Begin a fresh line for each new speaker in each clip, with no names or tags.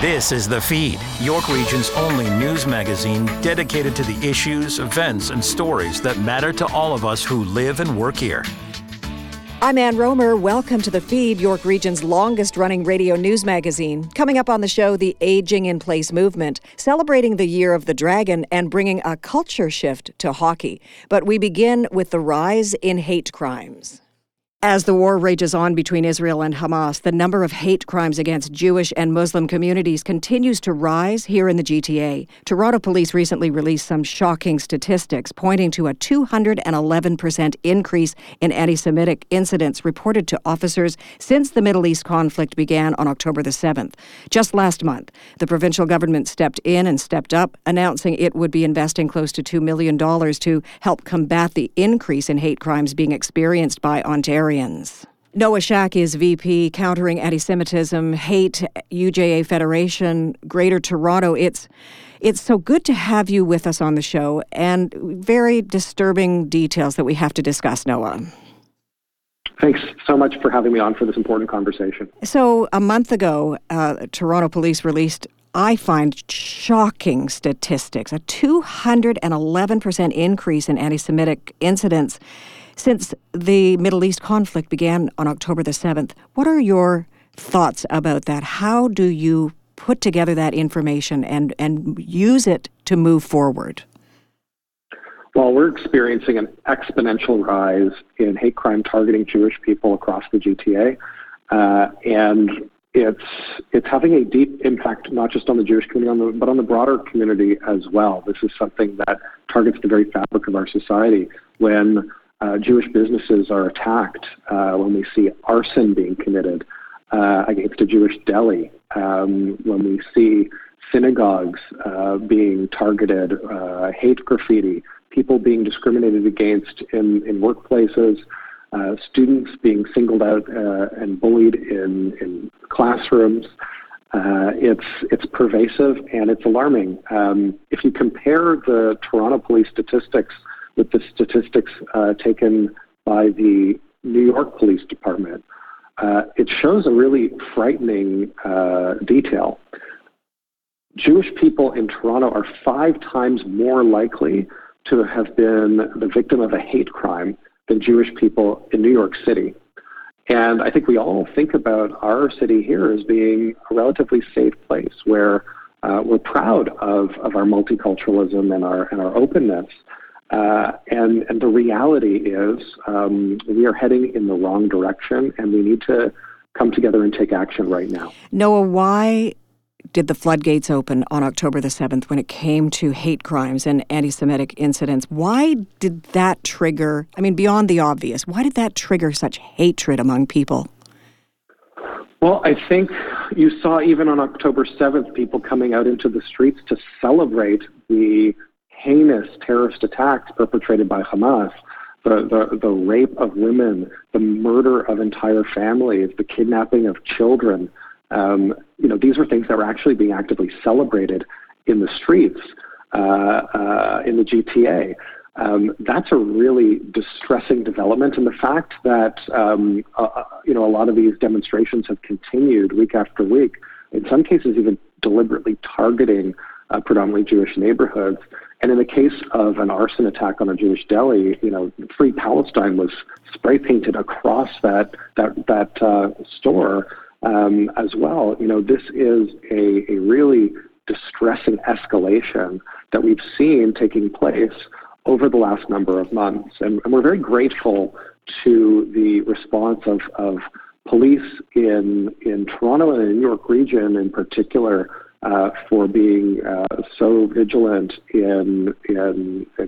This is The Feed, York Region's only news magazine dedicated to the issues, events, and stories that matter to all of us who live and work here.
I'm Ann Rohmer. Welcome to The Feed, York Region's longest running radio news magazine. Coming up on the show, the Aging in Place movement, celebrating the Year of the Dragon and bringing a culture shift to hockey. But we begin with the rise in hate crimes. As the war rages on between Israel and Hamas, the number of hate crimes against Jewish and Muslim communities continues to rise here in the GTA. Toronto police recently released some shocking statistics pointing to a 211% increase in anti Semitic incidents reported to officers since the Middle East conflict began on October the 7th. Just last month, the provincial government stepped in and stepped up, announcing it would be investing close to $2 million to help combat the increase in hate crimes being experienced by Ontario. Noah Shack is VP Countering Anti-Semitism, Hate, UJA Federation, Greater Toronto. It's it's so good to have you with us on the show, and very disturbing details that we have to discuss, Noah.
Thanks so much for having me on for this important conversation.
So, a month ago, uh, Toronto police released I find shocking statistics a 211% increase in anti Semitic incidents since the Middle East conflict began on October the 7th, what are your thoughts about that? How do you put together that information and, and use it to move forward?
Well, we're experiencing an exponential rise in hate crime targeting Jewish people across the GTA. Uh, and it's it's having a deep impact not just on the Jewish community, on the, but on the broader community as well. This is something that targets the very fabric of our society. When uh, Jewish businesses are attacked, uh, when we see arson being committed uh, against a Jewish deli, um, when we see synagogues uh, being targeted, uh, hate graffiti, people being discriminated against in, in workplaces, students being singled out and bullied in, in classrooms. it's it's pervasive and it's alarming. Um, if you compare the Toronto police statistics with the statistics uh, taken by the New York Police Department, uh, it shows a really frightening uh, detail. Jewish people in Toronto are five times more likely to have been the victim of a hate crime than Jewish people in New York City. And I think we all think about our city here as being a relatively safe place where uh, we're proud of, of our multiculturalism and our, and our openness. Uh, and, and the reality is um, we are heading in the wrong direction and we need to come together and take action right now.
Noah, why did the floodgates open on October the 7th when it came to hate crimes and anti Semitic incidents? Why did that trigger, I mean, beyond the obvious, why did that trigger such hatred among people?
Well, I think you saw even on October 7th people coming out into the streets to celebrate the heinous terrorist attacks perpetrated by Hamas, the, the, the rape of women, the murder of entire families, the kidnapping of children, um, you know, these were things that were actually being actively celebrated in the streets uh, uh, in the GTA. Um, that's a really distressing development, and the fact that um, uh, you know a lot of these demonstrations have continued week after week, in some cases even deliberately targeting uh, predominantly Jewish neighborhoods, and in the case of an arson attack on a Jewish deli, you know, Free Palestine was spray painted across that that that uh, store um, as well. You know, this is a, a really distressing escalation that we've seen taking place over the last number of months, and, and we're very grateful to the response of, of police in in Toronto and the New York region in particular for being uh, so vigilant in,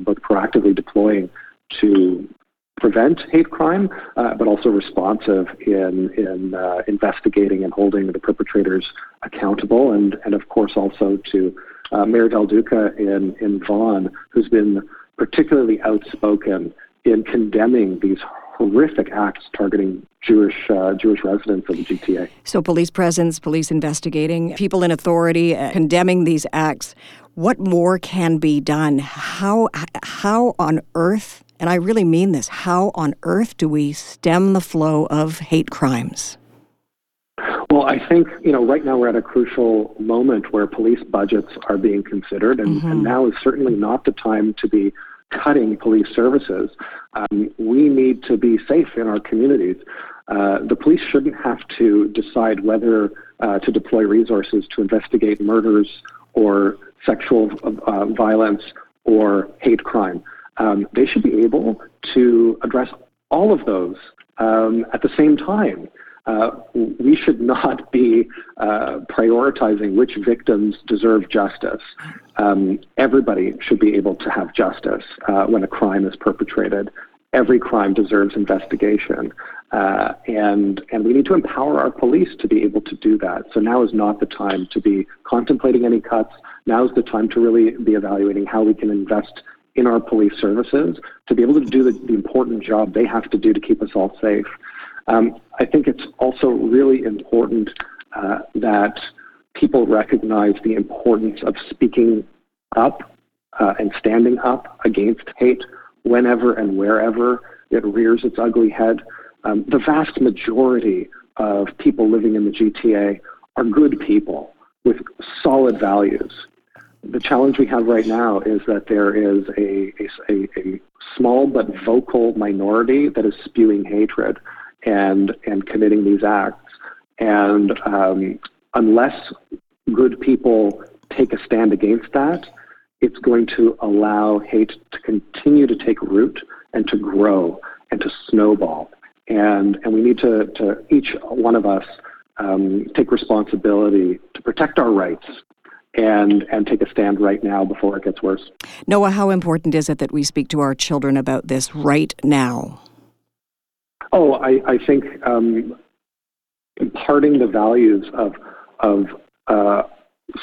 both proactively deploying to prevent hate crime, uh, but also responsive in, in uh, investigating and holding the perpetrators accountable, and, and of course also to uh, Mayor Del Duca in, in Vaughan, who's been particularly outspoken in condemning these horrific acts targeting Jewish uh, Jewish residents of the GTA.
So, police presence, police investigating, people in authority uh, condemning these acts. What more can be done? How how on earth, and I really mean this, how on earth do we stem the flow of hate crimes?
Well, I think, you know, right now we're at a crucial moment where police budgets are being considered, and, mm-hmm. and now is certainly not the time to be cutting police services. Um, we need to be safe in our communities. Uh, the police shouldn't have to decide whether uh, to deploy resources to investigate murders or sexual uh, violence or hate crime. Um, they should be able to address all of those um, at the same time. Uh, we should not be uh, prioritizing which victims deserve justice. Um, everybody should be able to have justice uh, when a crime is perpetrated. Every crime deserves investigation. Uh, and and we need to empower our police to be able to do that. So now is not the time to be contemplating any cuts. Now is the time to really be evaluating how we can invest in our police services to be able to do the, the important job they have to do to keep us all safe. Um, I think it's also really important uh, that people recognize the importance of speaking up uh, and standing up against hate whenever and wherever it rears its ugly head. Um, the vast majority of people living in the GTA are good people with solid values. The challenge we have right now is that there is a, a, a small but vocal minority that is spewing hatred and and committing these acts. And um, unless good people take a stand against that, it's going to allow hate to continue to take root and to grow and to snowball. And and we need to to each one of us um, take responsibility to protect our rights and and take a stand right now before it gets worse.
Noah, how important is it that we speak to our children about this right now?
Oh, I, I think um, imparting the values of of uh,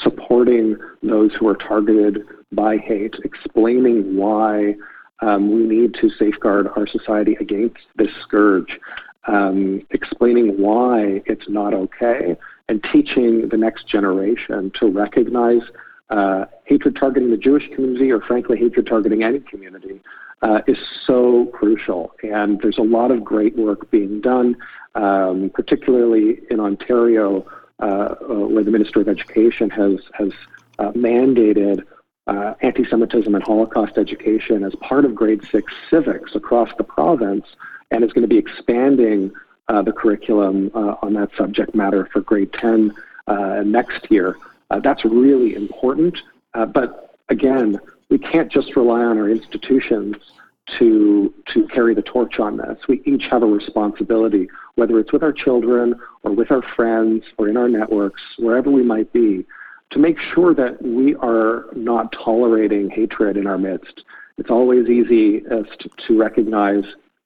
supporting those who are targeted by hate, explaining why um, we need to safeguard our society against this scourge, um, explaining why it's not okay, and teaching the next generation to recognize uh, hatred targeting the Jewish community, or frankly, hatred targeting any community, uh, is so crucial. And there's a lot of great work being done, um, particularly in Ontario, uh, uh where the Minister of Education has has uh, mandated. Uh, anti-Semitism and Holocaust education as part of grade six civics across the province, and is going to be expanding the curriculum on that subject matter for grade 10 next year. that's really important. but again, we can't just rely on our institutions to to carry the torch on this. We each have a responsibility, whether it's with our children or with our friends or in our networks, wherever we might be, to make sure that we are not tolerating hatred in our midst. It's always easy to, to recognize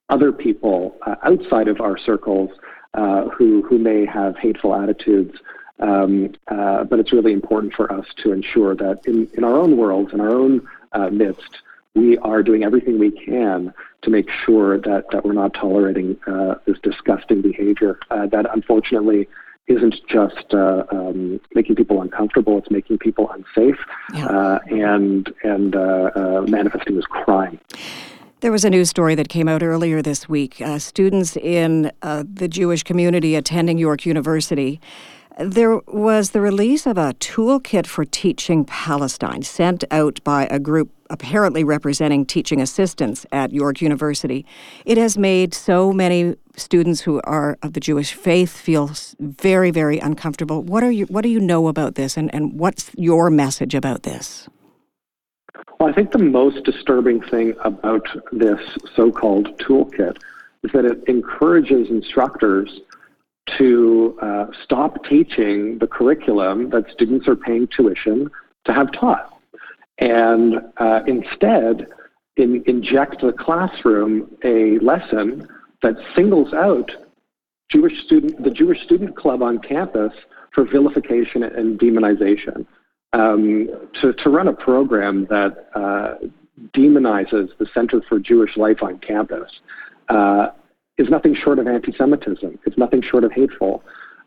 other people uh, outside of our circles uh, who who may have hateful attitudes. Um, uh, but it's really important for us to ensure that in, in our own worlds, in our own uh, midst, we are doing everything we can to make sure that, that we're not tolerating uh, this disgusting behavior uh, that unfortunately isn't just uh, um, making people uncomfortable; it's making people unsafe yeah. Uh, and and uh, manifesting as crime.
There was a news story that came out earlier this week. students in the Jewish community attending York University there was the release of a toolkit for teaching Palestine sent out by a group apparently representing teaching assistants at York University. It has made so many students who are of the Jewish faith feel very, very uncomfortable. What are you what do you know about this and, and what's your message about this?
Well, I think the most disturbing thing about this so-called toolkit is that it encourages instructors to uh, stop teaching the curriculum that students are paying tuition to have taught, and uh, instead in, inject the classroom a lesson that singles out Jewish student, the Jewish Student Club on campus for vilification and demonization. Um, to, to run a program that uh, demonizes the Center for Jewish Life on campus uh, is nothing short of anti-Semitism. It's nothing short of hateful.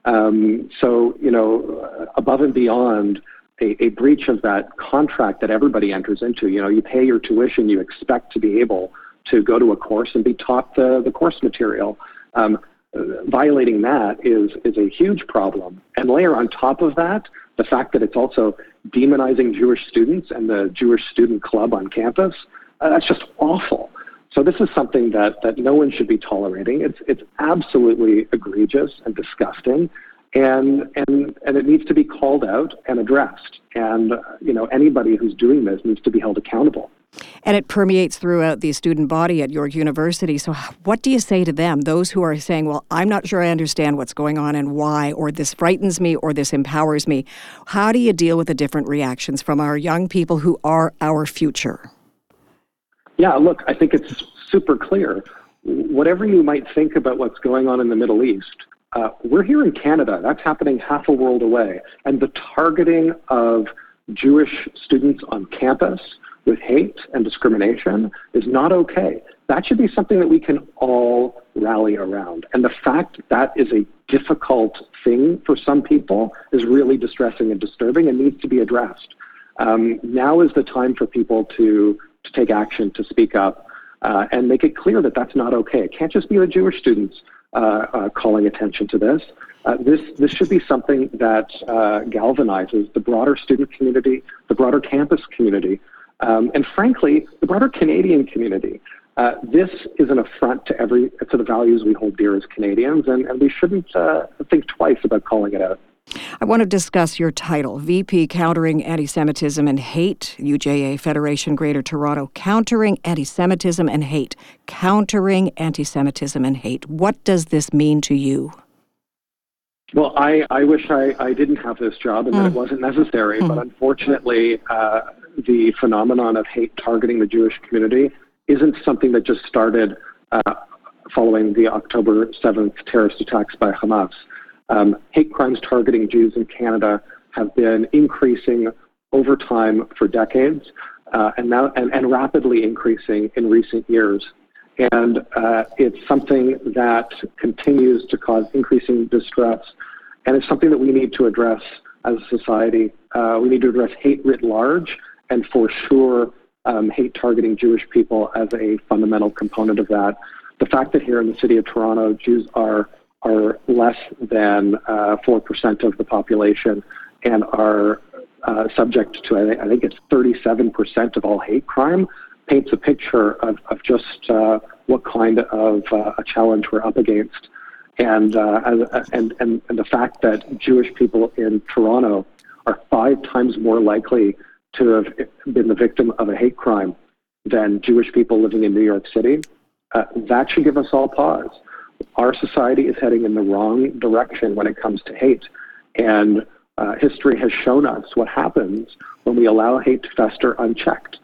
Um, so, you know, above and beyond a, a, breach of that contract that everybody enters into, you know, you pay your tuition, you expect to be able to go to a course and be taught the, the course material. Um, violating that is is a huge problem. And layer on top of that the fact that it's also demonizing Jewish students and the Jewish student club on campus. Uh, that's just awful. So this is something that that no one should be tolerating. It's it's absolutely egregious and disgusting. And, and, and it needs to be called out and addressed. And you know anybody who's doing this needs to be held accountable.
And it permeates throughout the student body at York University. So, what do you say to them, those who are saying, well, I'm not sure I understand what's going on and why, or this frightens me, or this empowers me? How do you deal with the different reactions from our young people who are our future?
Yeah, look, I think it's super clear. Whatever you might think about what's going on in the Middle East, uh, we're here in Canada. That's happening half a world away. And the targeting of Jewish students on campus, with hate and discrimination is not okay. That should be something that we can all rally around. And the fact that is a difficult thing for some people is really distressing and disturbing and needs to be addressed. Um, now is the time for people to, to take action, to speak up, uh, and make it clear that that's not okay. It can't just be the Jewish students uh, uh, calling attention to this. Uh, this this should be something that uh, galvanizes the broader student community, the broader campus community, um, and frankly, the broader Canadian community. Uh, this is an affront to every to the values we hold dear as Canadians, and, and we shouldn't uh, think twice about calling it out.
I want to discuss your title, VP Countering Anti Semitism and Hate, UJA Federation Greater Toronto, Countering Anti Semitism and Hate. Countering Anti Semitism and Hate. What does this mean to you?
Well, I, I wish I, I didn't have this job and mm. that it hmm. wasn't necessary, mm. but unfortunately, uh, the phenomenon of hate targeting the Jewish community isn't something that just started uh, following the October 7th terrorist attacks by Hamas. Um, hate crimes targeting Jews in Canada have been increasing over time for decades uh, and, now, and, and, rapidly increasing in recent years. And uh, it's something that continues to cause increasing distress, and it's something that we need to address as a society. Uh, we need to address hate writ large, and for sure, um, hate targeting Jewish people as a fundamental component of that. The fact that here in the city of Toronto, Jews are are less than uh, four uh, percent of the population and are uh, subject to I think it's 37 percent of all hate crime paints a picture of, of just uh, what kind of uh, a challenge we're up against. And, uh, and, and, and the fact that Jewish people in Toronto are five times more likely to have been the victim of a hate crime than Jewish people living in New York City, uh, that should give us all pause. Our society is heading in the wrong direction when it comes to hate. And uh, history has shown us what happens when we allow hate to fester unchecked.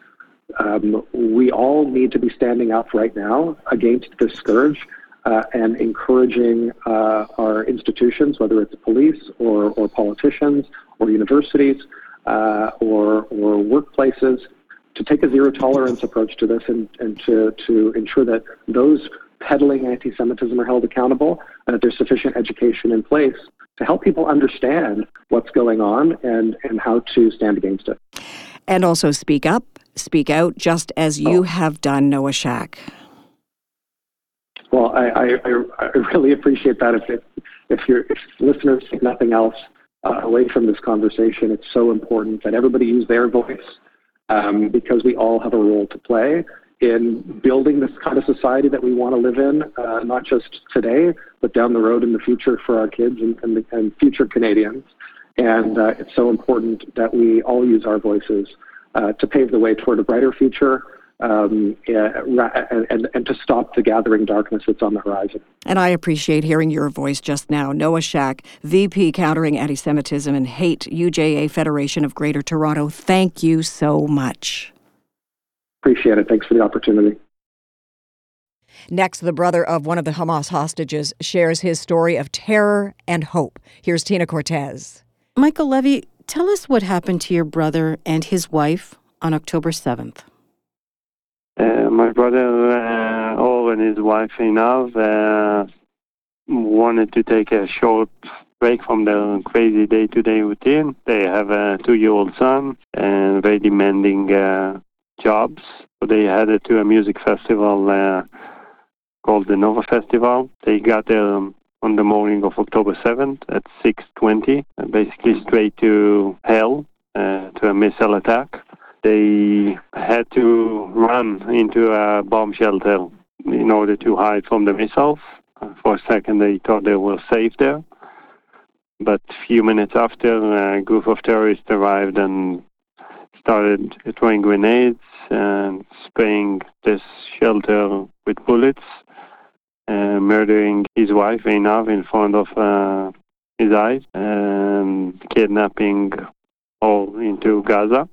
Um, we all need to be standing up right now against this scourge uh, and encouraging uh, our institutions, whether it's police or, or politicians or universities, uh, or, or workplaces to take a zero tolerance approach to this and, and to, to ensure that those peddling anti Semitism are held accountable and that there's sufficient education in place to help people understand what's going on and, and how to stand against it.
And also speak up, speak out, just as you oh. have done, Noah Shack.
Well, I, I, I really appreciate that. If, it, if, your if listeners think nothing else, uh, away from this conversation. It's so important that everybody use their voice um, because we all have a role to play in building this kind of society that we want to live in, uh, not just today, but down the road in the future for our kids and, and, and future Canadians. And uh, it's so important that we all use our voices uh, to pave the way toward a brighter future um, and, and, and to stop the gathering darkness that's on the horizon.
And I appreciate hearing your voice just now. Noah Shack, VP Countering Anti Semitism and Hate, UJA Federation of Greater Toronto. Thank you so much.
Appreciate it. Thanks for the opportunity.
Next, the brother of one of the Hamas hostages shares his story of terror and hope. Here's Tina Cortese.
Michael Levy, tell us what happened to your brother and his wife on October 7th.
Uh, my brother uh, Or and his wife Einav uh, wanted to take a short break from their crazy day-to-day routine. They have a two-year-old son and very demanding uh, jobs. So they headed to a music festival uh, called the Nova Festival. They got there um, on the morning of October 7th at 6:20, and basically straight to hell uh, to a missile attack. They had to run into a bomb shelter in order to hide from the missiles. For a second, they thought they were safe there. But a few minutes after, a group of terrorists arrived and started throwing grenades and spraying this shelter with bullets, uh, murdering his wife, Einav, in front of uh, his eyes, and kidnapping Or into Gaza.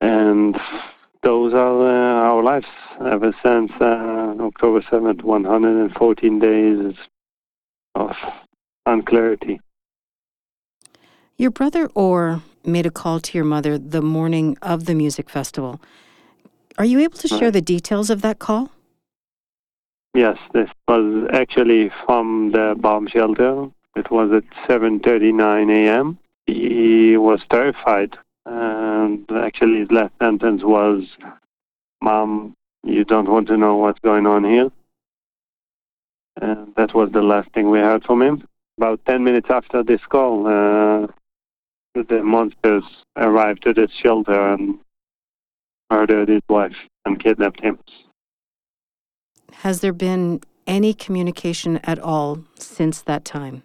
And those are uh, our lives ever since uh, October 7th, 114 days of unclarity.
Your brother Or made a call to your mother the morning of the music festival. Are you able to share the details of that call?
Yes, this was actually from the bomb shelter. It was at 7:39 a.m. He was terrified, and actually his last sentence was, "Mom, you don't want to know what's going on here." And that was the last thing we heard from him. About 10 minutes after this call, uh, the monsters arrived to this shelter and murdered his wife and kidnapped him.
Has there been any communication at all since that time?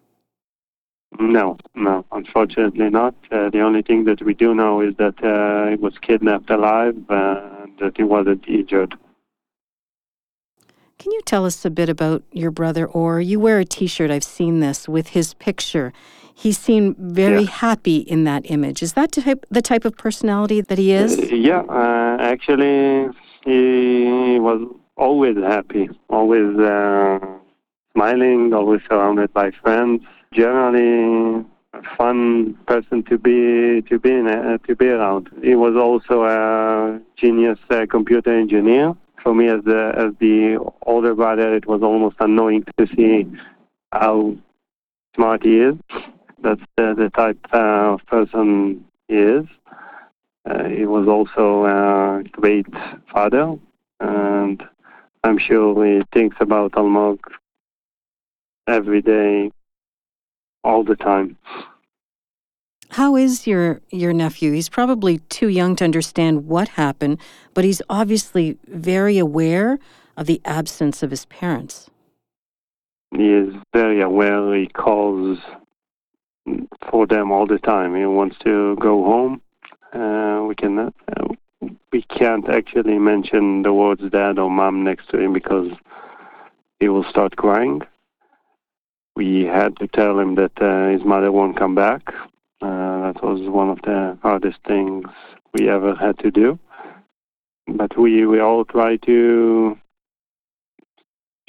No, no, unfortunately not. Uh, the only thing that we do know is that uh, he was kidnapped alive and that he wasn't injured.
Can you tell us a bit about your brother? Or you wear a T-shirt. I've seen this with his picture. He seemed very
Yeah.
happy in that image. Is that type, the type of personality that he is?
Yeah, uh, actually, he was always happy, always uh, smiling, always surrounded by friends. Generally, a fun person to be to be in, uh, to be around. He was also a genius uh, computer engineer. For me, as the as the older brother, it was almost annoying to see how smart he is. That's the, the type uh, of person he is. Uh, he was also a great father, and I'm sure he thinks about Almog every day, all the time.
How is your your nephew? He's probably too young to understand what happened, but he's obviously very aware of the absence of his parents.
He is very aware. He calls for them all the time. He wants to go home. Uh, we can uh, we can't actually mention the words dad or mom next to him because he will start crying. We had to tell him that uh, his mother won't come back. Uh, that was one of the hardest things we ever had to do. But we, we all try to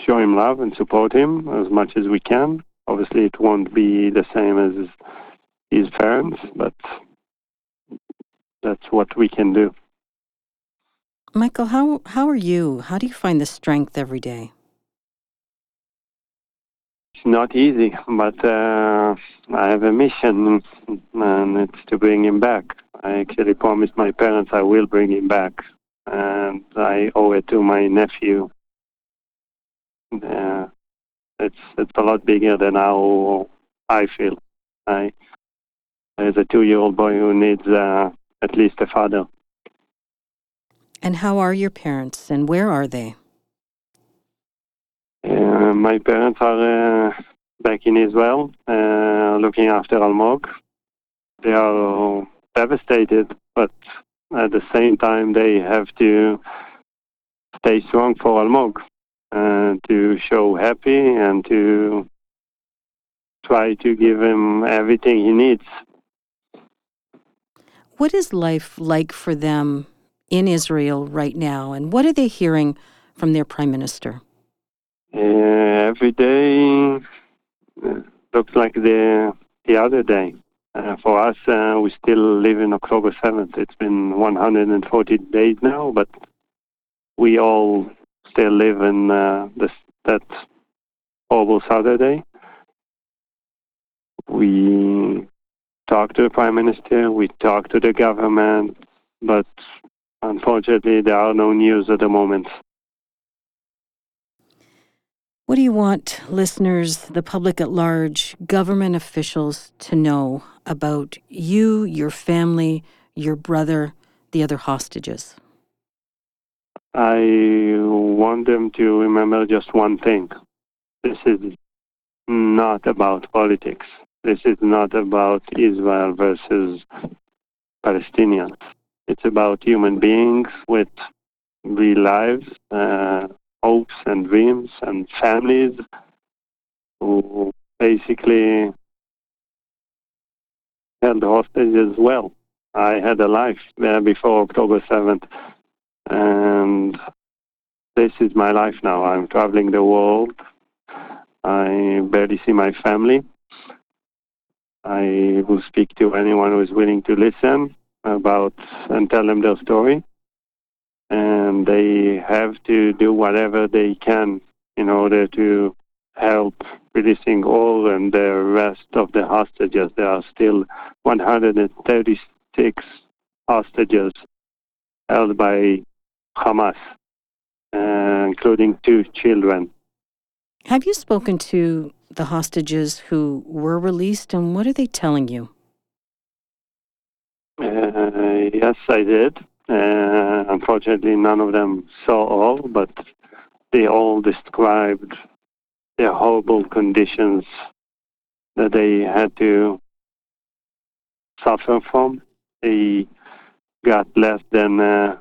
show him love and support him as much as we can. Obviously, it won't be the same as his parents, but that's what we can do.
Michael, how how are you? How do you find the strength every day?
It's not easy, but uh, I have a mission, and it's to bring him back. I actually promised my parents I will bring him back, and I owe it to my nephew. Uh, it's it's a lot bigger than how I feel. I there's a two-year-old boy who needs uh, at least a father.
And how are your parents and where are they?
Uh, my parents are uh, back in Israel, uh, looking after Almog. They are devastated, but at the same time, they have to stay strong for Almog, uh, to show happy and to try to give him everything he needs.
What is life like for them in Israel right now and what are they hearing from their prime minister?
Uh, every day uh, looks like the the other day. Uh, for us, uh, we still live in October 7th. It's been 140 days now, but we all still live in uh, this, that horrible Saturday. We talk to the Prime Minister, we talk to the government, but unfortunately, there are no news at the moment.
What do you want listeners, the public at large, government officials to know about you, your family, your brother, the other hostages?
I want them to remember just one thing. This is not about politics. This is not about Israel versus Palestinians. It's about human beings with real lives, uh, hopes and dreams, and families who basically held hostage as well. I had a life there before October 7th, and this is my life now. I'm traveling the world. I barely see my family. I will speak to anyone who is willing to listen about and tell them their story. And they have to do whatever they can in order to help releasing Or and the rest of the hostages. There are still 136 hostages held by Hamas, uh, including two children.
Have you spoken to the hostages who were released, and what are they telling you?
Uh, yes, I did. Uh, unfortunately, none of them saw Or, but they all described the horrible conditions that they had to suffer from. They got less than uh,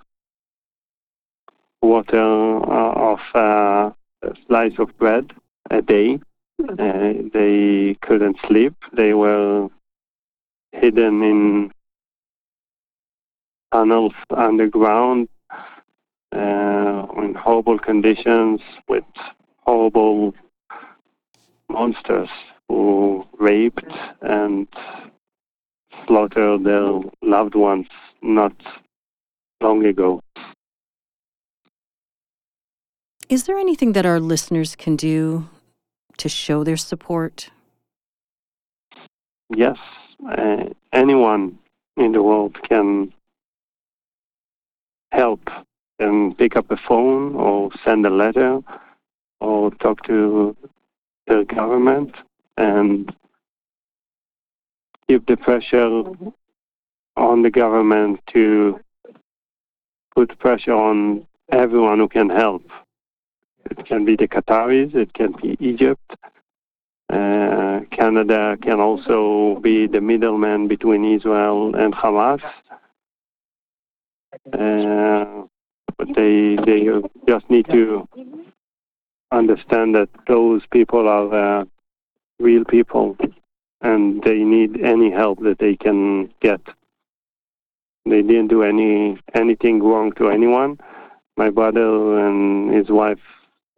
water uh, of uh, a slice of bread a day. Uh, they couldn't sleep. They were hidden in tunnels underground uh, in horrible conditions with horrible monsters who raped and slaughtered their loved ones not long ago.
Is there anything that our listeners can do to show their support?
Yes, uh, anyone in the world can help and pick up a phone or send a letter or talk to the government and keep the pressure on the government to put pressure on everyone who can help. It can be the Qataris, it can be Egypt. Uh, Canada can also be the middleman between Israel and Hamas. Uh, but they they just need to understand that those people are uh, real people, and they need any help that they can get. They didn't do any anything wrong to anyone. My brother and his wife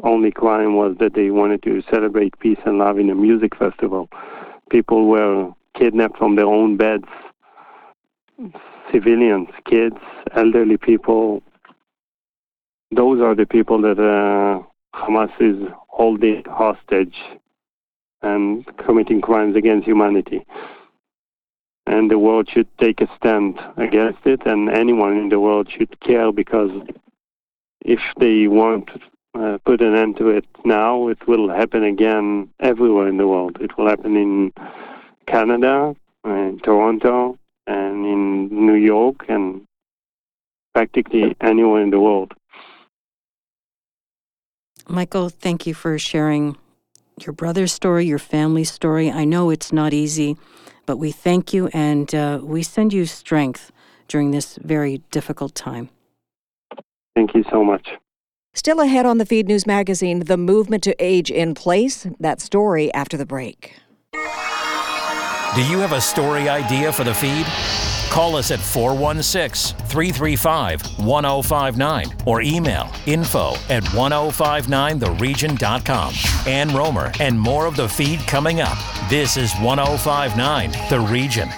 only crime was that they wanted to celebrate peace and love in a music festival. People were kidnapped from their own beds. Civilians, kids, elderly people. Those are the people that uh, Hamas is holding hostage and committing crimes against humanity. And the world should take a stand against it, and anyone in the world should care because if they want uh, put an end to it now, it will happen again everywhere in the world. It will happen in Canada, in Toronto, and in New York, and practically anywhere in the world.
Michael, thank you for sharing your brother's story, your family's story. I know it's not easy, but we thank you and uh, we send you strength during this very difficult time.
Thank you so much.
Still ahead on the Feed News Magazine, the movement to age in place. That story after the break.
Do you have a story idea for the feed? Call us at 416 335 1059 or email info at 1059theregion.com. Ann Rohmer and more of the feed coming up. This is 1059 The Region.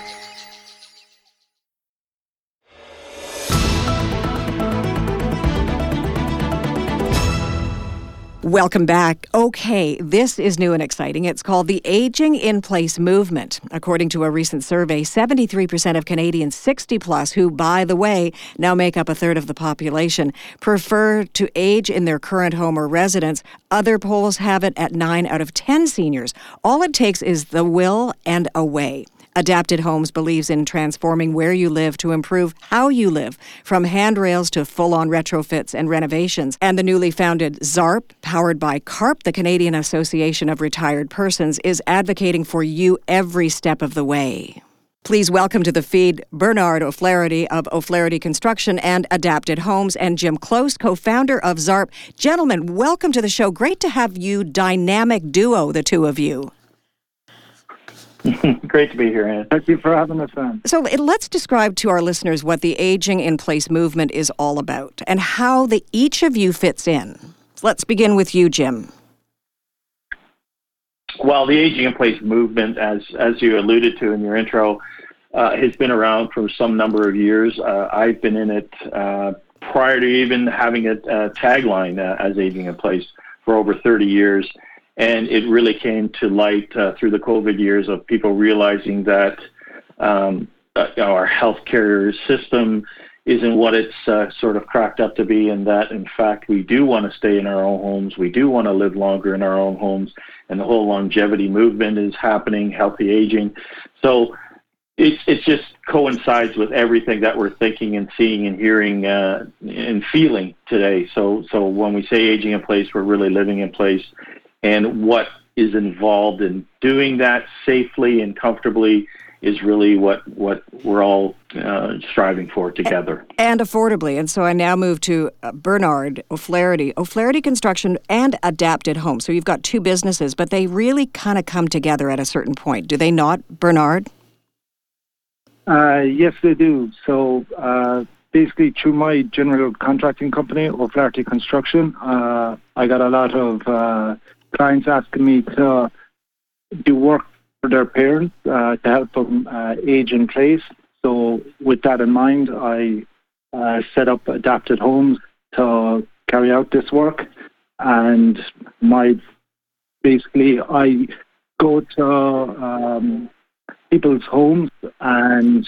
Welcome back. Okay, this is new and exciting. It's called the Aging in Place Movement. According to a recent survey, 73% of Canadians 60 plus, who, by the way, now make up a third of the population, prefer to age in their current home or residence. Other polls have it at 9 out of 10 seniors. All it takes is the will and a way. Adapted Homes believes in transforming where you live to improve how you live, from handrails to full on retrofits and renovations. And the newly founded ZARP, powered by CARP, the Canadian Association of Retired Persons, is advocating for you every step of the way. Please welcome to the feed Bernard O'Flaherty of O'Flaherty Construction and Adapted Homes and Jim Close, co founder of ZARP. Gentlemen, welcome to the show. Great to have you, dynamic duo, the two of you.
Great to be here, Ann.
Thank you for having us on.
So let's describe to our listeners what the Aging in Place movement is all about and how the each of you fits in. Let's begin with you, Jim.
Well, the Aging in Place movement, as as you alluded to in your intro, uh, has been around for some number of years. Uh, I've been in it uh, prior to even having a, a tagline uh, as Aging in Place for over 30 years and it really came to light uh, through the COVID years of people realizing that um, uh, our healthcare system isn't what it's uh, sort of cracked up to be, and that in fact we do want to stay in our own homes, we do want to live longer in our own homes, and the whole longevity movement is happening, healthy aging. So it it just coincides with everything that we're thinking and seeing and hearing uh, and feeling today. So so when we say aging in place, we're really living in place and what is involved in doing that safely and comfortably is really what what we're all uh, striving for together
and affordably. And so I now move to uh, Bernard O'Flaherty, O'Flaherty Construction and Adapted Home. So you've got two businesses, but they really kind of come together at a certain point, do they not, Bernard?
Uh, yes, they do. So uh, basically, through my general contracting company, O'Flaherty Construction, uh, I got a lot of uh, clients asking me to do work for their parents uh, to help them uh, age in place. So, with that in mind, I uh, set up adapted homes to carry out this work. And my basically, I go to um, people's homes and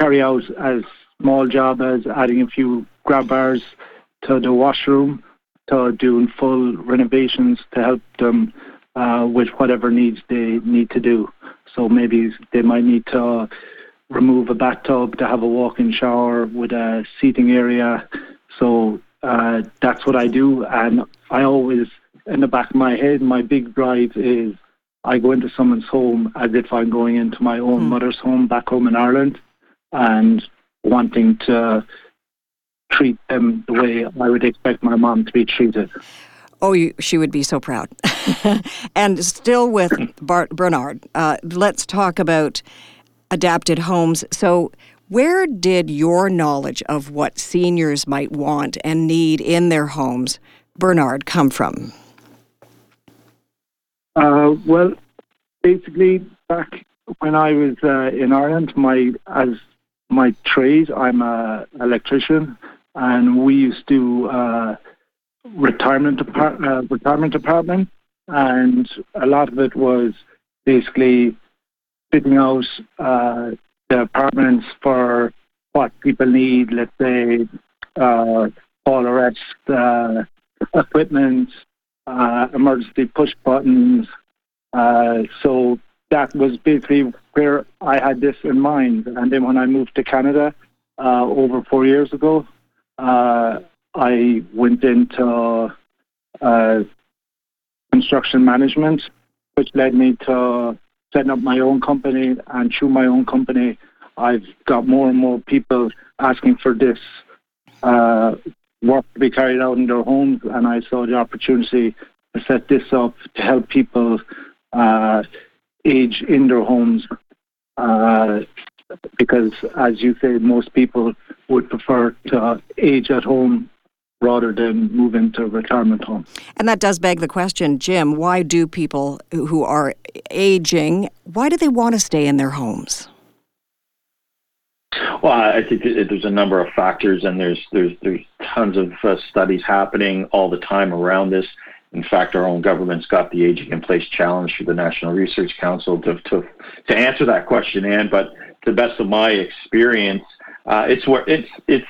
carry out as small job as adding a few grab bars to the washroom to doing full renovations to help them uh, with whatever needs they need to do. So maybe they might need to remove a bathtub to have a walk-in shower with a seating area. So uh, that's what I do, and I always, in the back of my head, my big drive is I go into someone's home as if I'm going into my own mm. mother's home back home in Ireland, and wanting to treat them the way I would expect my mom to be treated.
Oh, you, she would be so proud. and still with Bart Bernard, uh, let's talk about adapted homes. So, where did your knowledge of what seniors might want and need in their homes, Bernard, come from?
Uh, well, basically, back when I was uh, in Ireland, my as my trade, I'm an electrician, and we used to uh, retirement uh, retirement department, and a lot of it was basically fitting out uh, the apartments for what people need. Let's say uh, fall arrest uh, equipment, uh, emergency push buttons. Uh, so that was basically where I had this in mind. And then when I moved to Canada uh, over four years ago, uh, I went into uh, construction management, which led me to setting up my own company. And through my own company, I've got more and more people asking for this uh, work to be carried out in their homes. And I saw the opportunity to set this up to help people uh, age in their homes. Uh, because, as you say, most people would prefer to age at home rather than move into a retirement home.
And that does beg the question, Jim, why do people who are aging, why do they want to stay in their homes?
Well, I think there's a number of factors, and there's there's there's tons of uh, studies happening all the time around this. In fact, our own government's got the Aging in Place Challenge through the National Research Council to, to, to answer that question, And But to the best of my experience, uh, it's where it's it's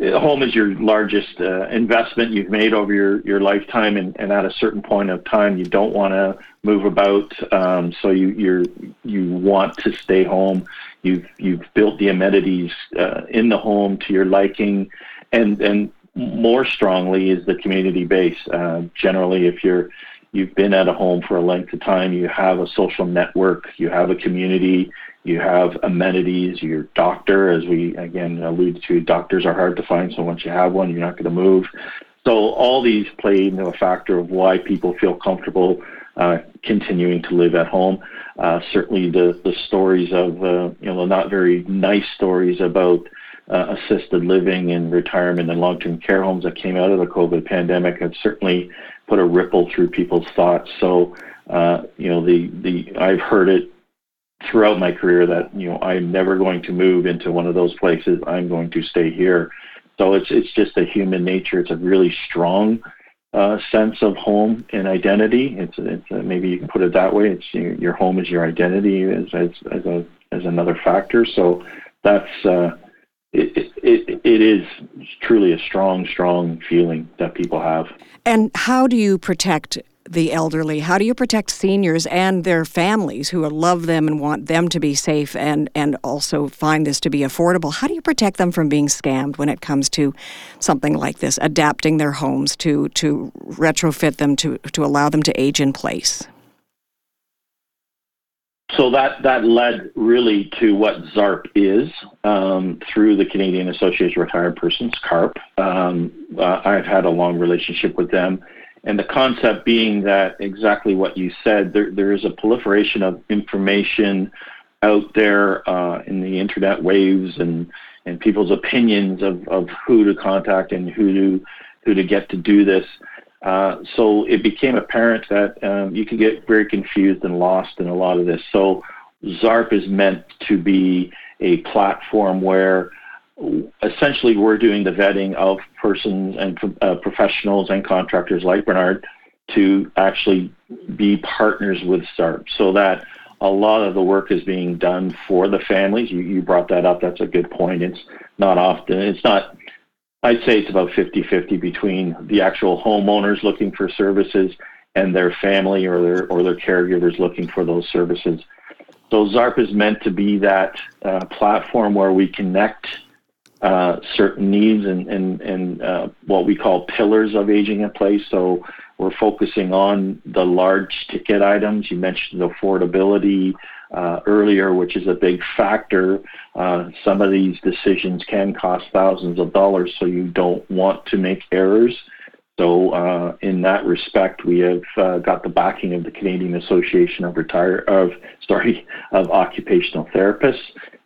home is your largest uh, investment you've made over your, your lifetime, and, and at a certain point of time, you don't want to move about. Um, so you you're, you want to stay home. You've you've built the amenities uh, in the home to your liking, and and more strongly is the community base. Uh, generally, if you're you've been at a home for a length of time, you have a social network, you have a community, you have amenities, your doctor, as we again alluded to, doctors are hard to find, so once you have one, you're not going to move. So all these play into a factor of why people feel comfortable uh, continuing to live at home. Uh, certainly, the the stories of uh, you know not very nice stories about uh, assisted living and retirement and long-term care homes that came out of the COVID pandemic have certainly put a ripple through people's thoughts. So, uh, you know, the the I've heard it throughout my career that you know I'm never going to move into one of those places. I'm going to stay here. So it's it's just a human nature. It's a really strong uh, sense of home and identity. It's, it's a, maybe you can put it that way. It's your, your home is your identity as as as a as another factor. So that's uh, it, it, it is truly a strong, strong feeling that people have.
And how do you protect the elderly? How do you protect seniors and their families who love them and want them to be safe and, and also find this to be affordable? How do you protect them from being scammed when it comes to something like this, adapting their homes to, to retrofit them to, to allow them to age in place?
So that, that led really to what ZARP is um, through the Canadian Association of Retired Persons, CARP. Um, uh, I've had a long relationship with them. And the concept being that exactly what you said, there, there is a proliferation of information out there uh, in the internet waves and, people's opinions of, of who to contact and who to, who to get to do this. Uh, so it became apparent that um, you could get very confused and lost in a lot of this. So ZARP is meant to be a platform where essentially we're doing the vetting of persons and uh, professionals and contractors like Bernard to actually be partners with ZARP so that a lot of the work is being done for the families. You, you brought that up. That's a good point. It's not often, it's not I'd say it's about 50 50 between the actual homeowners looking for services and their family or their, or their caregivers looking for those services. So ZARP is meant to be that uh, platform where we connect uh, certain needs and, and, and uh, what we call pillars of aging in place. So we're focusing on the large ticket items. You mentioned affordability, uh, earlier, which is a big factor. Uh, some of these decisions can cost thousands of dollars, so you don't want to make errors. So, uh, in that respect, we have got the backing of the Canadian Association of Retire of sorry of Occupational Therapists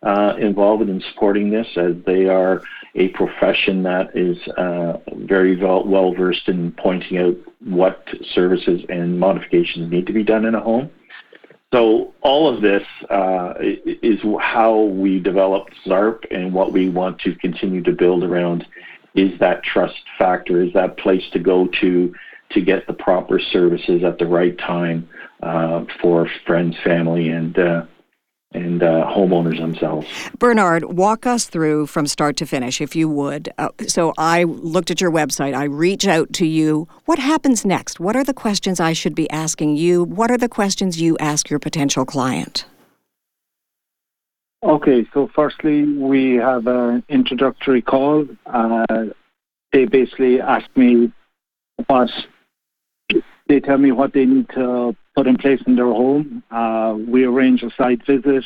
uh, involved in supporting this, as they are a profession that is uh, very well versed in pointing out what services and modifications need to be done in a home. So all of this uh, is how we developed ZARP and what we want to continue to build around is that trust factor, is that place to go to to get the proper services at the right time uh, for friends, family, and uh, and uh, homeowners themselves.
Bernard, walk us through from start to finish, if you would. Uh, so I looked at your website, I reach out to you. What happens next? What are the questions I should be asking you? What are the questions you ask your potential client?
Okay, so firstly, we have an introductory call. Uh, they basically ask me what they tell me what they need to put in place in their home. Uh, we arrange a site visit.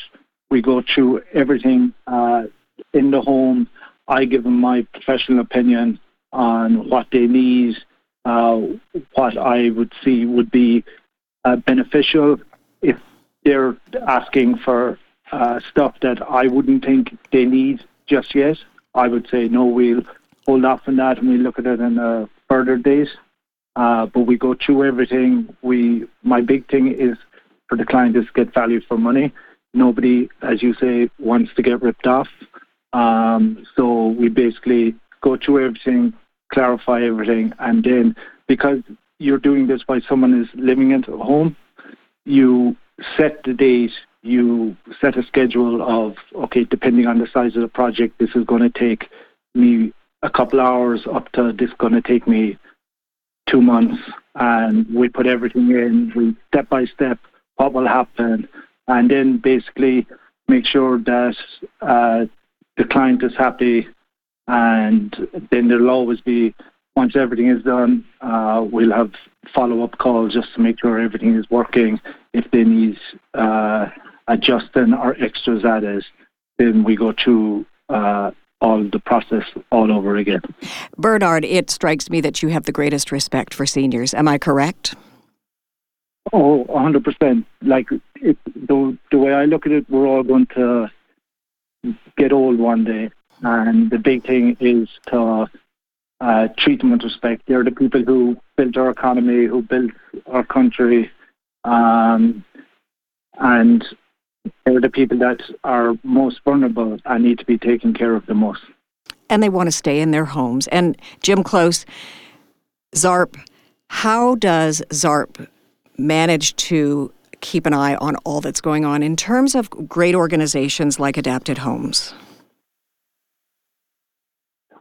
We go through everything uh, in the home. I give them my professional opinion on what they need, uh, what I would see would be uh, beneficial if they're asking for uh, stuff that I wouldn't think they need just yet. I would say no, we'll hold off on that and we look at it in a further date. Uh, but we go through everything. We my big thing is for the client is get value for money. Nobody, as you say, wants to get ripped off. Um, so we basically go through everything, clarify everything, and then because you're doing this while someone is living in the home, you set the date, you set a schedule of, okay, depending on the size of the project, this is going to take me a couple hours up to this is going to take me two months. And we put everything in, we step by step, what will happen, and then basically make sure that uh, the client is happy. And then there'll always be once everything is done, uh, we'll have follow-up calls just to make sure everything is working. If they need uh, adjusting or extras added, then we go through uh, all the process all over again.
Bernard, it strikes me that you have the greatest respect for seniors. Am I correct?
Oh, 100%. Like, it, the, the way I look at it, we're all going to get old one day. And the big thing is to uh, treat them with respect. They're the people who built our economy, who built our country, um, and they're the people that are most vulnerable and need to be taken care of the most.
And they want to stay in their homes. And Jim Close, ZARP, how does ZARP manage to keep an eye on all that's going on in terms of great organizations like Adapted Homes?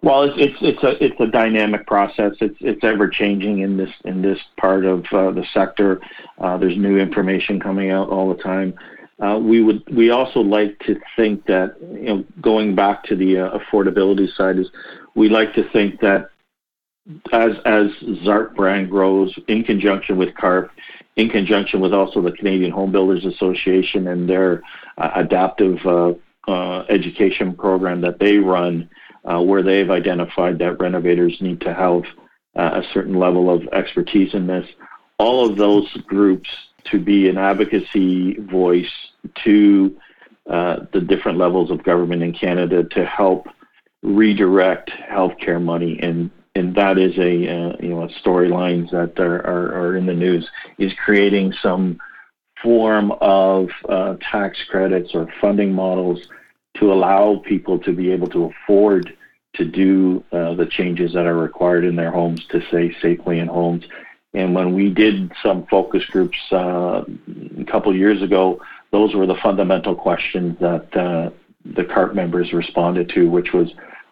Well, it's it's it's a it's a dynamic process. It's it's ever changing in this in this part of uh, the sector. Uh, there's new information coming out all the time. Uh, we would we also like to think that you know going back to the uh, affordability side is we like to think that as as ZARP brand grows in conjunction with CARP, in conjunction with also the Canadian Home Builders Association and their uh, adaptive education program that they run where they've identified that renovators need to have a certain level of expertise in this. All of those groups to be an advocacy voice to uh, the different levels of government in Canada to help redirect healthcare money and and that is a uh, you know storylines that are, are, are, in the news is creating some form of uh, tax credits or funding models to allow people to be able to afford to do uh, the changes that are required in their homes to stay safely in homes. And when we did some focus groups uh, a couple of years ago, those were the fundamental questions that uh, the CARP members responded to, which was,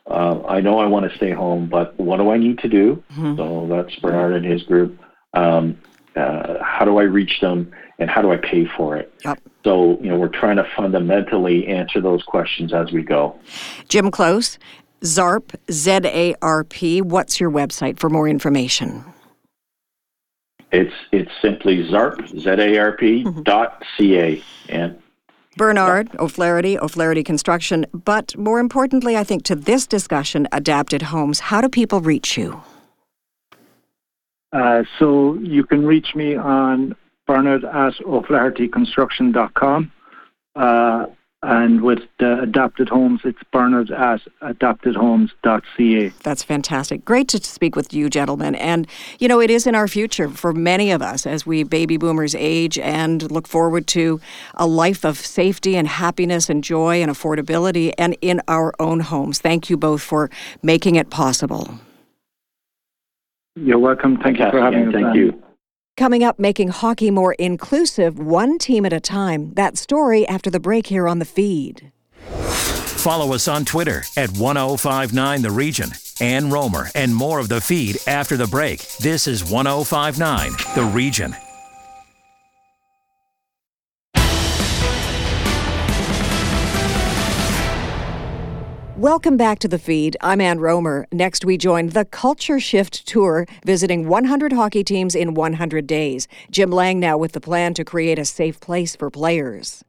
uh, I know I want to stay home, but what do I need to do? Mm-hmm. So that's Bernard and his group. Um, uh, how do I reach them, and how do I pay for it? Yep. So, you know, we're trying to fundamentally answer those questions as we go.
Jim Close, ZARP, Z A R P. What's your website for more information?
It's it's simply ZARP, Z A R P mm-hmm. dot C A. And
Bernard O'Flaherty, O'Flaherty Construction. But more importantly, I think to this discussion, Adapted Homes, how do people reach you?
Uh, so you can reach me on Bernard at O'Flahertyconstruction.com. Uh, and with the adapted homes, it's Bernard at adaptedhomes.ca.
That's fantastic. Great to speak with you, gentlemen. And, you know, it is in our future for many of us as we baby boomers age and look forward to a life of safety and happiness and joy and affordability and in our own homes. Thank you both for making it possible.
You're welcome. Thank you for having us.
Thank you.
Coming up, making hockey more inclusive, one team at a time. That story after the break here on the feed.
Follow us on Twitter at 1059 The Region. Ann Rohmer and more of the feed after the break. This is 1059 The Region.
Welcome back to the feed. I'm Ann Rohmer. Next, we join the Culture Shift Tour, visiting 100 hockey teams in 100 days. Jim Lang now with the plan to create a safe place for players.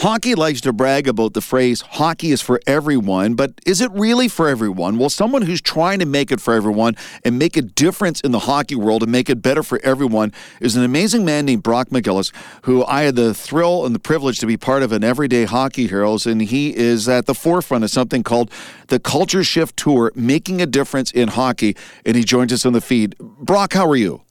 Hockey likes to brag about the phrase hockey is for everyone, but is it really for everyone? Well, someone who's trying to make it for everyone and make a difference in the hockey world and make it better for everyone is an amazing man named Brock McGillis, who I had the thrill and the privilege to be part of an everyday hockey heroes, and he is at the forefront of something called the Culture Shift Tour, making a difference in hockey, and he joins us on the feed. Brock, how are you?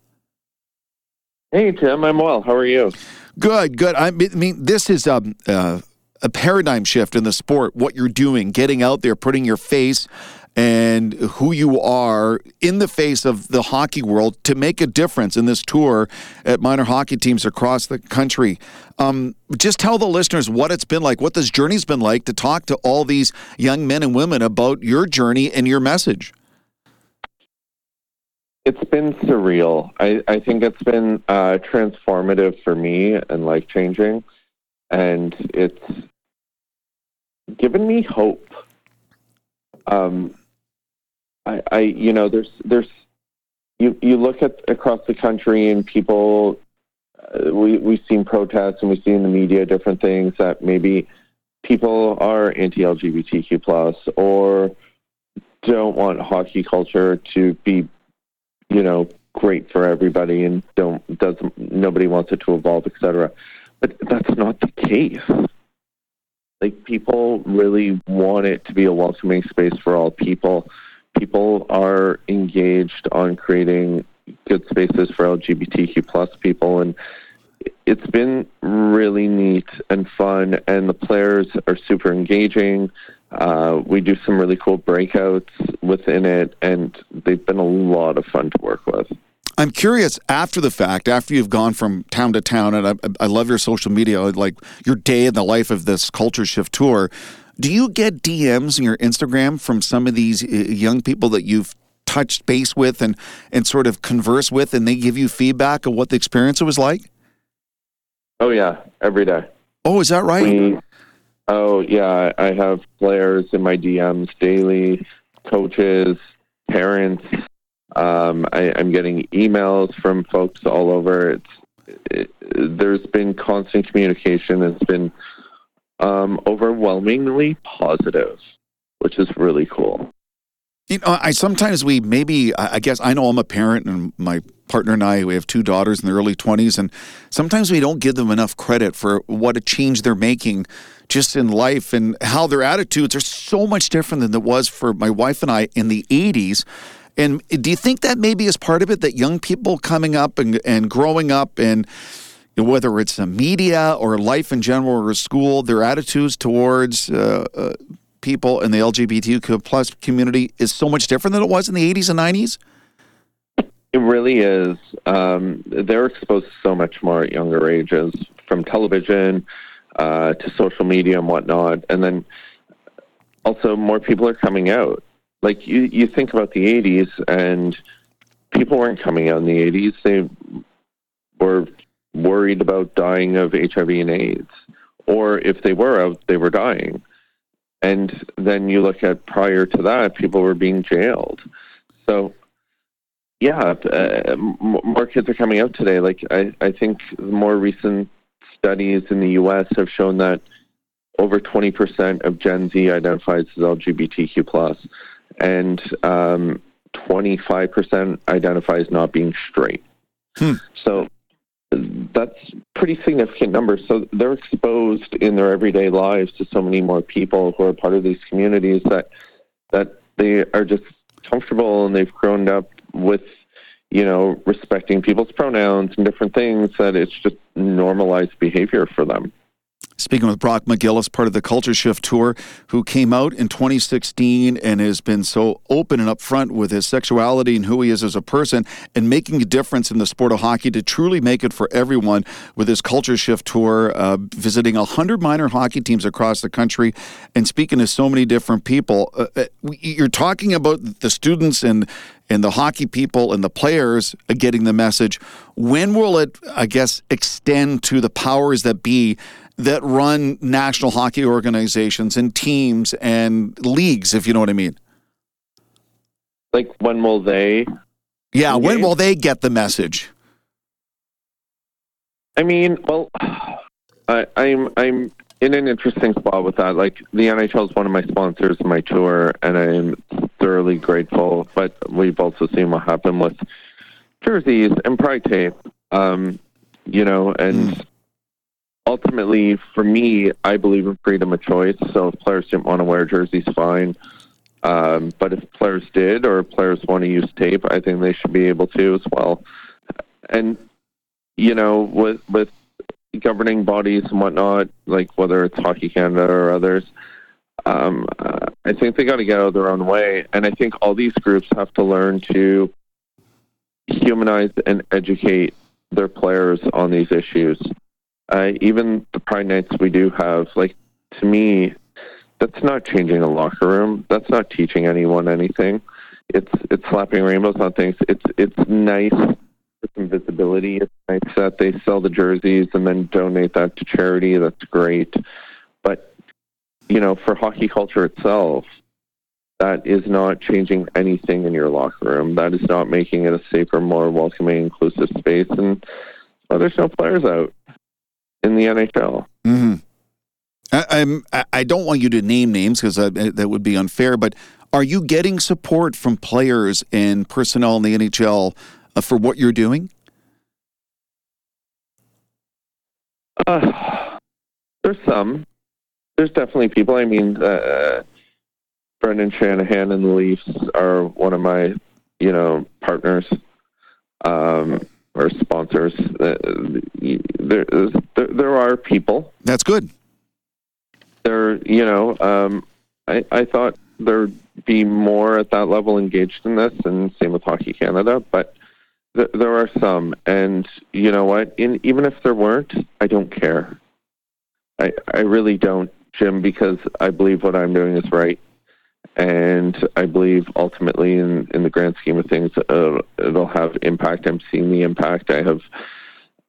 Hey, Jim, I'm well. How are you?
Good, good. I mean, this is um, uh, a paradigm shift in the sport. What you're doing, getting out there, putting your face and who you are in the face of the hockey world to make a difference in this tour at minor hockey teams across the country. Um, just tell the listeners what it's been like, what this journey's been like to talk to all these young men and women about your journey and your message.
It's been surreal. I, I think it's been uh, transformative for me and life changing. And it's given me hope. Um, I, I, you know, there's, there's, you, you look at across the country and people, uh, we, we've seen protests and we see in the media different things that maybe people are anti-LGBTQ plus or don't want hockey culture to be you know, great for everybody and don't doesn't nobody wants it to evolve, etc. But that's not the case. Like people really want it to be a welcoming space for all people. People are engaged on creating good spaces for LGBTQ plus people and it's been really neat and fun and the players are super engaging uh, we do some really cool breakouts within it, and they've been a lot of fun to work with.
I'm curious after the fact, after you've gone from town to town, and I, I love your social media, like your day in the life of this Culture Shift tour. Do you get DMs in your Instagram from some of these uh, young people that you've touched base with and, and sort of converse with, and they give you feedback of what the experience was like?
Oh, yeah, every day.
Oh, is that right?
We, Oh yeah, I have players in my DMs daily, coaches, parents. Um, I, am getting emails from folks all over. It's it, there's been constant communication. It's been um, overwhelmingly positive, which is really cool.
You know, I sometimes we maybe I guess I know I'm a parent and my partner and I we have two daughters in their early 20s and sometimes we don't give them enough credit for what a change they're making just in life and how their attitudes are so much different than it was for my wife and I in the 80s. And do you think that maybe is part of it that young people coming up and, and growing up and whether it's the media or life in general or school, their attitudes towards uh, uh, people in the LGBTQ plus community is so much different than it was in the 80s and 90s?
It really is. Um, they're exposed to so much more at younger ages from television uh, to social media and whatnot. And then also, more people are coming out. Like you, you think about the 80s, and people weren't coming out in the 80s. They were worried about dying of HIV and AIDS. Or if they were out, they were dying. And then you look at prior to that, people were being jailed. So, yeah, uh, more kids are coming out today. Like I, I think the more recent studies in the U.S. have shown that over 20% of Gen Z identifies as LGBTQ plus, and um, 25% identifies not being straight. Hmm. So that's pretty significant numbers. So they're exposed in their everyday lives to so many more people who are part of these communities that that they are just comfortable and they've grown up with you know respecting people's pronouns and different things that it's just normalized behavior for them.
Speaking with Brock McGillis, part of the Culture Shift Tour, who came out in 2016 and has been so open and upfront with his sexuality and who he is as a person and making a difference in the sport of hockey to truly make it for everyone with his Culture Shift Tour, uh, visiting 100 minor hockey teams across the country and speaking to so many different people. Uh, uh you're talking about the students and and the hockey people and the players getting the message. When will it, I guess, extend to the powers that be that run national hockey organizations and teams and leagues, if you know what I mean.
Like, when will they?
Yeah, engage? when will they get the message?
I mean, well, I, I'm I'm in an interesting spot with that. Like, the NHL is one of my sponsors of my tour, and I'm thoroughly grateful. But we've also seen what happened with jerseys and pride tape. Um, you know, and mm ultimately, for me, I believe in freedom of choice. So if players didn't want to wear jerseys, fine. Um, but if players did, or players want to use tape, I think they should be able to as well. And you know, with with governing bodies and whatnot, like whether it's Hockey Canada or others, um, uh, I think they got to get out of their own way. And I think all these groups have to learn to humanize and educate their players on these issues. Uh, even the Pride Nights we do have, like, to me, that's not changing a locker room. That's not teaching anyone anything. It's it's slapping rainbows on things. It's it's nice for some visibility. It's nice that they sell the jerseys and then donate that to charity. That's great. But you know, for hockey culture itself, that is not changing anything in your locker room. That is not making it a safer, more welcoming, inclusive space. And well, there's no players out in the NHL.
Mm-hmm. I, I'm, I don't want you to name names because that would be unfair, but are you getting support from players and personnel in the NHL uh, for what you're doing?
Uh, there's some. There's definitely people. I mean, uh, Brendan Shanahan and the Leafs are one of my, you know, partners um, or sponsors. Uh, there, there, there are people.
That's good.
There, you know, um, I, I thought there'd be more at that level engaged in this, and same with Hockey Canada, but th- there are some. And you know what? In, even if there weren't, I don't care. I, I really don't, Jim, because I believe what I'm doing is right and I believe ultimately, in in the grand scheme of things, uh, it'll have impact. I'm seeing the impact. I have.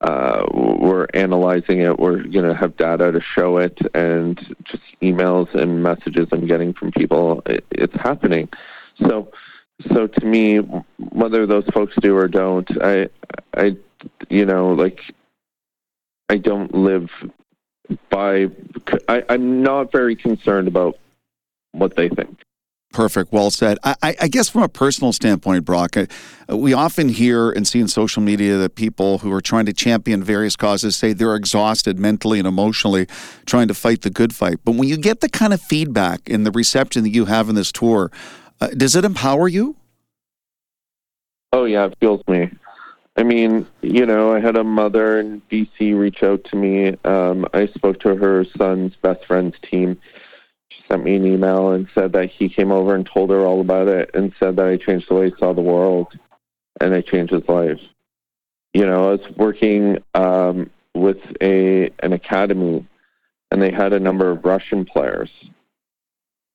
Uh, we're analyzing it. We're going to have data to show it, and just emails and messages I'm getting from people. It, it's happening. So, so to me, whether those folks do or don't, I, I, you know, like, I don't live by. I, I'm not very concerned about what they think.
Perfect. Well said. I, I, guess from a personal standpoint, Brock, uh, we often hear and see in social media that people who are trying to champion various causes say they're exhausted mentally and emotionally trying to fight the good fight. But when you get the kind of feedback and the reception that you have in this tour, uh, does it empower you?
Oh, yeah, it fuels me. I mean, you know, I had a mother in BC reach out to me. Um, I spoke to her son's best friend's team sent me an email and said that he came over and told her all about it and said that I changed the way he saw the world and I changed his life. You know, I was working um, with a an academy and they had a number of Russian players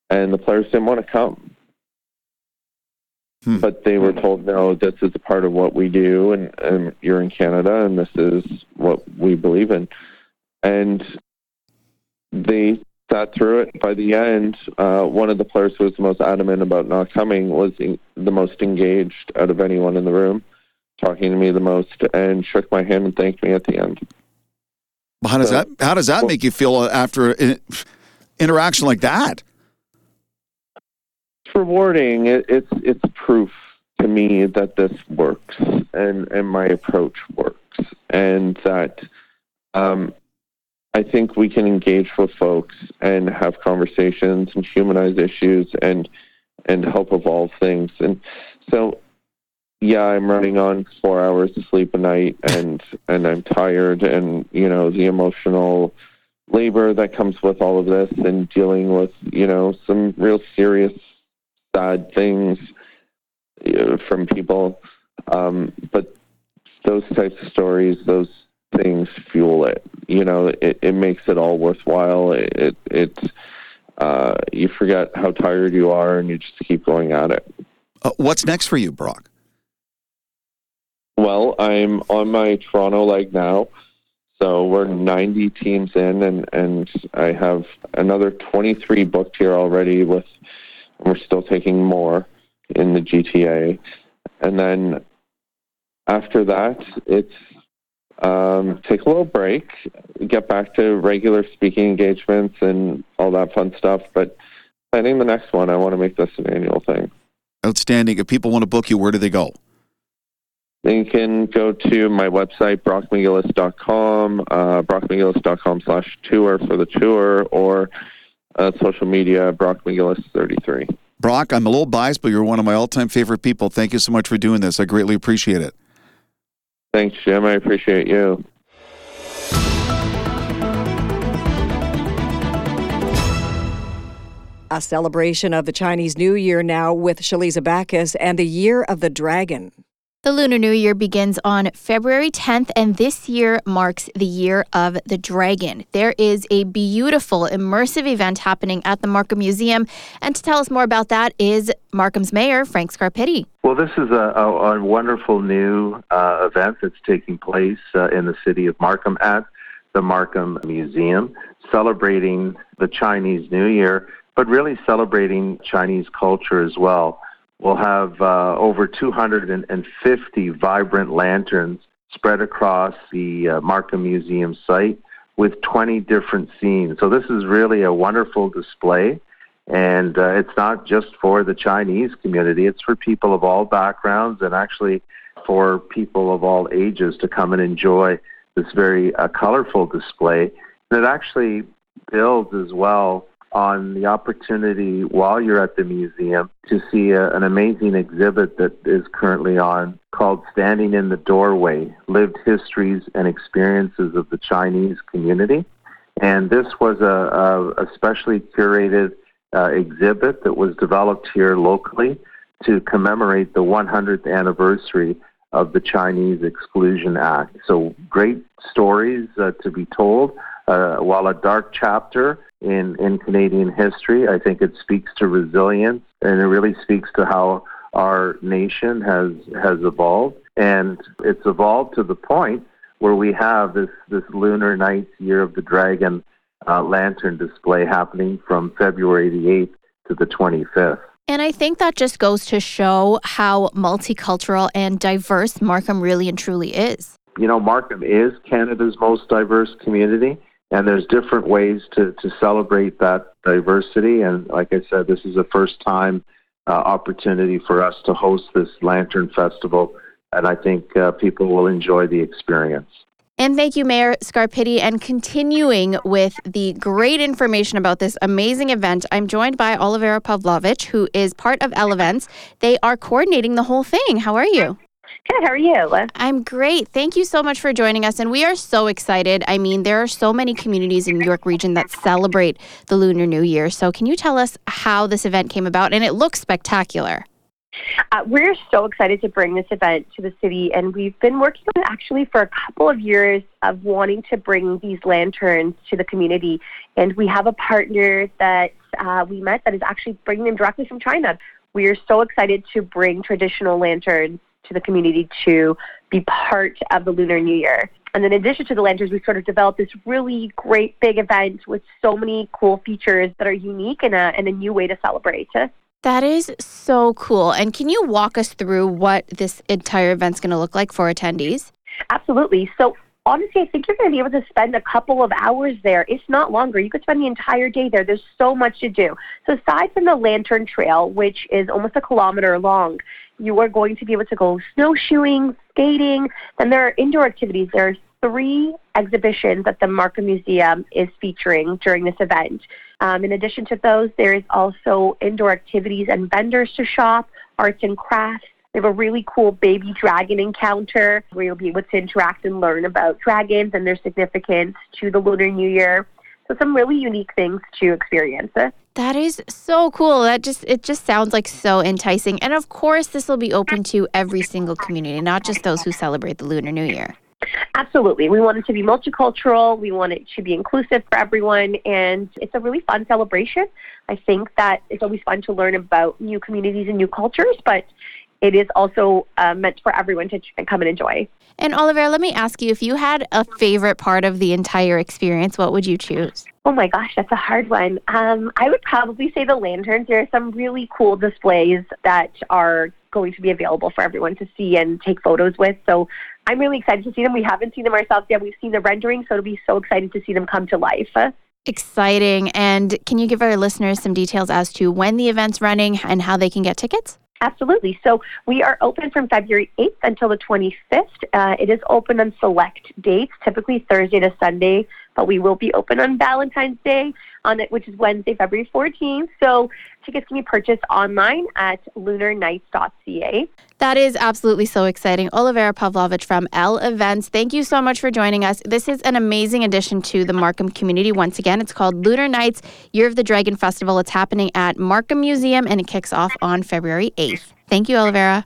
and the players didn't want to come. Hmm. But they were told, no, this is a part of what we do, and, and you're in Canada, and this is what we believe in. And they sat through it. By the end, uh, one of the players who was the most adamant about not coming was the most engaged out of anyone in the room, talking to me the most, and shook my hand and thanked me at the end.
How does so, that How does that well, make you feel after an interaction like that?
It's rewarding. It, it's it's proof to me that this works and and my approach works, and that um, I think we can engage with folks and have conversations and humanize issues and and help evolve things. And so, yeah, I'm running on four hours of sleep a night, and and I'm tired, and you know the emotional labor that comes with all of this, and dealing with you know some real serious, sad things you know, from people. Um, but those types of stories, those things fuel it. You know, it, it makes it all worthwhile. It, it it's uh, you forget how tired you are, and you just keep going at it.
Uh, what's next for you, Brock?
Well, I'm on my Toronto leg now. So we're 90 teams in, and, and I have another 23 booked here already. With we're still taking more in the GTA, and then after that, it's um, take a little break, get back to regular speaking engagements and all that fun stuff. But planning the next one, I want to make this an annual thing.
Outstanding. If people want to book you, where do they go?
They can go to my website, brockmcgillis.com, uh, brockmcgillis.com slash tour for the tour, or uh, social media, brockmcgillis33.
Brock, I'm a little biased, but you're one of my all-time favorite people. Thank you so much for doing this. I greatly appreciate it.
Thanks, Jim. I appreciate you.
A celebration of the Chinese New Year now with Shaliza Bacchus and the Year of the Dragon.
The Lunar New Year begins on February 10th, and this year marks the Year of the Dragon. There is a beautiful, immersive event happening at the Markham Museum. And to tell us more about that is Markham's Mayor, Frank Scarpitti.
Well, this is a, a, a wonderful new uh, event that's taking place uh, in the city of Markham at the Markham Museum, celebrating the Chinese New Year, but really celebrating Chinese culture as well. We'll have uh, over 250 vibrant lanterns spread across the uh, Markham Museum site with 20 different scenes. So this is really a wonderful display. And uh, it's not just for the Chinese community, it's for people of all backgrounds and actually for people of all ages to come and enjoy this very uh, colorful display. And it actually builds as well on the opportunity while you're at the museum to see a, an amazing exhibit that is currently on called Standing in the Doorway Lived Histories and Experiences of the Chinese Community. And this was a, a, a specially curated uh, exhibit that was developed here locally to commemorate the 100th anniversary of the Chinese Exclusion Act. So, great stories uh, to be told. Uh, while a dark chapter, in, in Canadian history. I think it speaks to resilience and it really speaks to how our nation has has evolved. And it's evolved to the point where we have this, this Lunar Nights Year of the Dragon uh, lantern display happening from February the 8th to the 25th.
And I think that just goes to show how multicultural and diverse Markham really and truly is.
You know, Markham is Canada's most diverse community and there's different ways to, to celebrate that diversity. And like I said, this is a first time uh, opportunity for us to host this Lantern Festival, and I think uh, people will enjoy the experience.
And thank you, Mayor Scarpitti. And continuing with the great information about this amazing event, I'm joined by Olivera Pavlovich, who is part of L Events. They are coordinating the whole thing. How are you?
Good. How are you?
I'm great. Thank you so much for joining us. And we are so excited. I mean, there are so many communities in New York region that celebrate the Lunar New Year. So, can you tell us how this event came about? And it looks spectacular.
Uh, we're so excited to bring this event to the city, and we've been working on it actually for a couple of years of wanting to bring these lanterns to the community. And we have a partner that uh, we met that is actually bringing them directly from China. We are so excited to bring traditional lanterns to the community to be part of the Lunar New Year. And then in addition to the lanterns, we sort of developed this really great big event with so many cool features that are unique and a, and a new way to celebrate.
That is so cool. And can you walk us through what this entire event's going to look like for attendees?
Absolutely. So honestly, I think you're going to be able to spend a couple of hours there, if not longer. You could spend the entire day there. There's so much to do. So, aside from the Lantern Trail, which is almost a kilometer long, you are going to be able to go snowshoeing, skating. Then there are indoor activities. There are three exhibitions that the Markham Museum is featuring during this event. Um, in addition to those, there is also indoor activities and vendors to shop, arts and crafts. They have a really cool baby dragon encounter where you'll be able to interact and learn about dragons and their significance to the Lunar New Year. So some really unique things to experience.
That is so cool. That just it just sounds like so enticing. And of course, this will be open to every single community, not just those who celebrate the Lunar New Year.
Absolutely. We want it to be multicultural. We want it to be inclusive for everyone. And it's a really fun celebration. I think that it's always fun to learn about new communities and new cultures, but it is also uh, meant for everyone to come and enjoy.
And Oliver, let me ask you if you had a favorite part of the entire experience, what would you choose?
Oh my gosh, that's a hard one. Um, I would probably say the lanterns. There are some really cool displays that are going to be available for everyone to see and take photos with. So I'm really excited to see them. We haven't seen them ourselves yet. We've seen the rendering, so it'll be so exciting to see them come to life.
Exciting. And can you give our listeners some details as to when the event's running and how they can get tickets?
Absolutely. So we are open from February 8th until the 25th. Uh, it is open on select dates, typically Thursday to Sunday but we will be open on Valentine's Day, on it, which is Wednesday, February 14th. So tickets can be purchased online at lunarnights.ca.
That is absolutely so exciting. Olivera Pavlovich from L Events, thank you so much for joining us. This is an amazing addition to the Markham community. Once again, it's called Lunar Nights Year of the Dragon Festival. It's happening at Markham Museum and it kicks off on February 8th. Thank you, Olivera.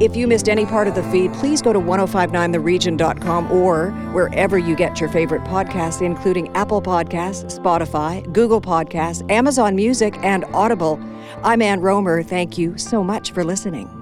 If you missed any part of the feed, please go to 1059theregion.com or wherever you get your favorite podcasts, including Apple Podcasts, Spotify, Google Podcasts, Amazon Music, and Audible. I'm Ann Rohmer. Thank you so much for listening.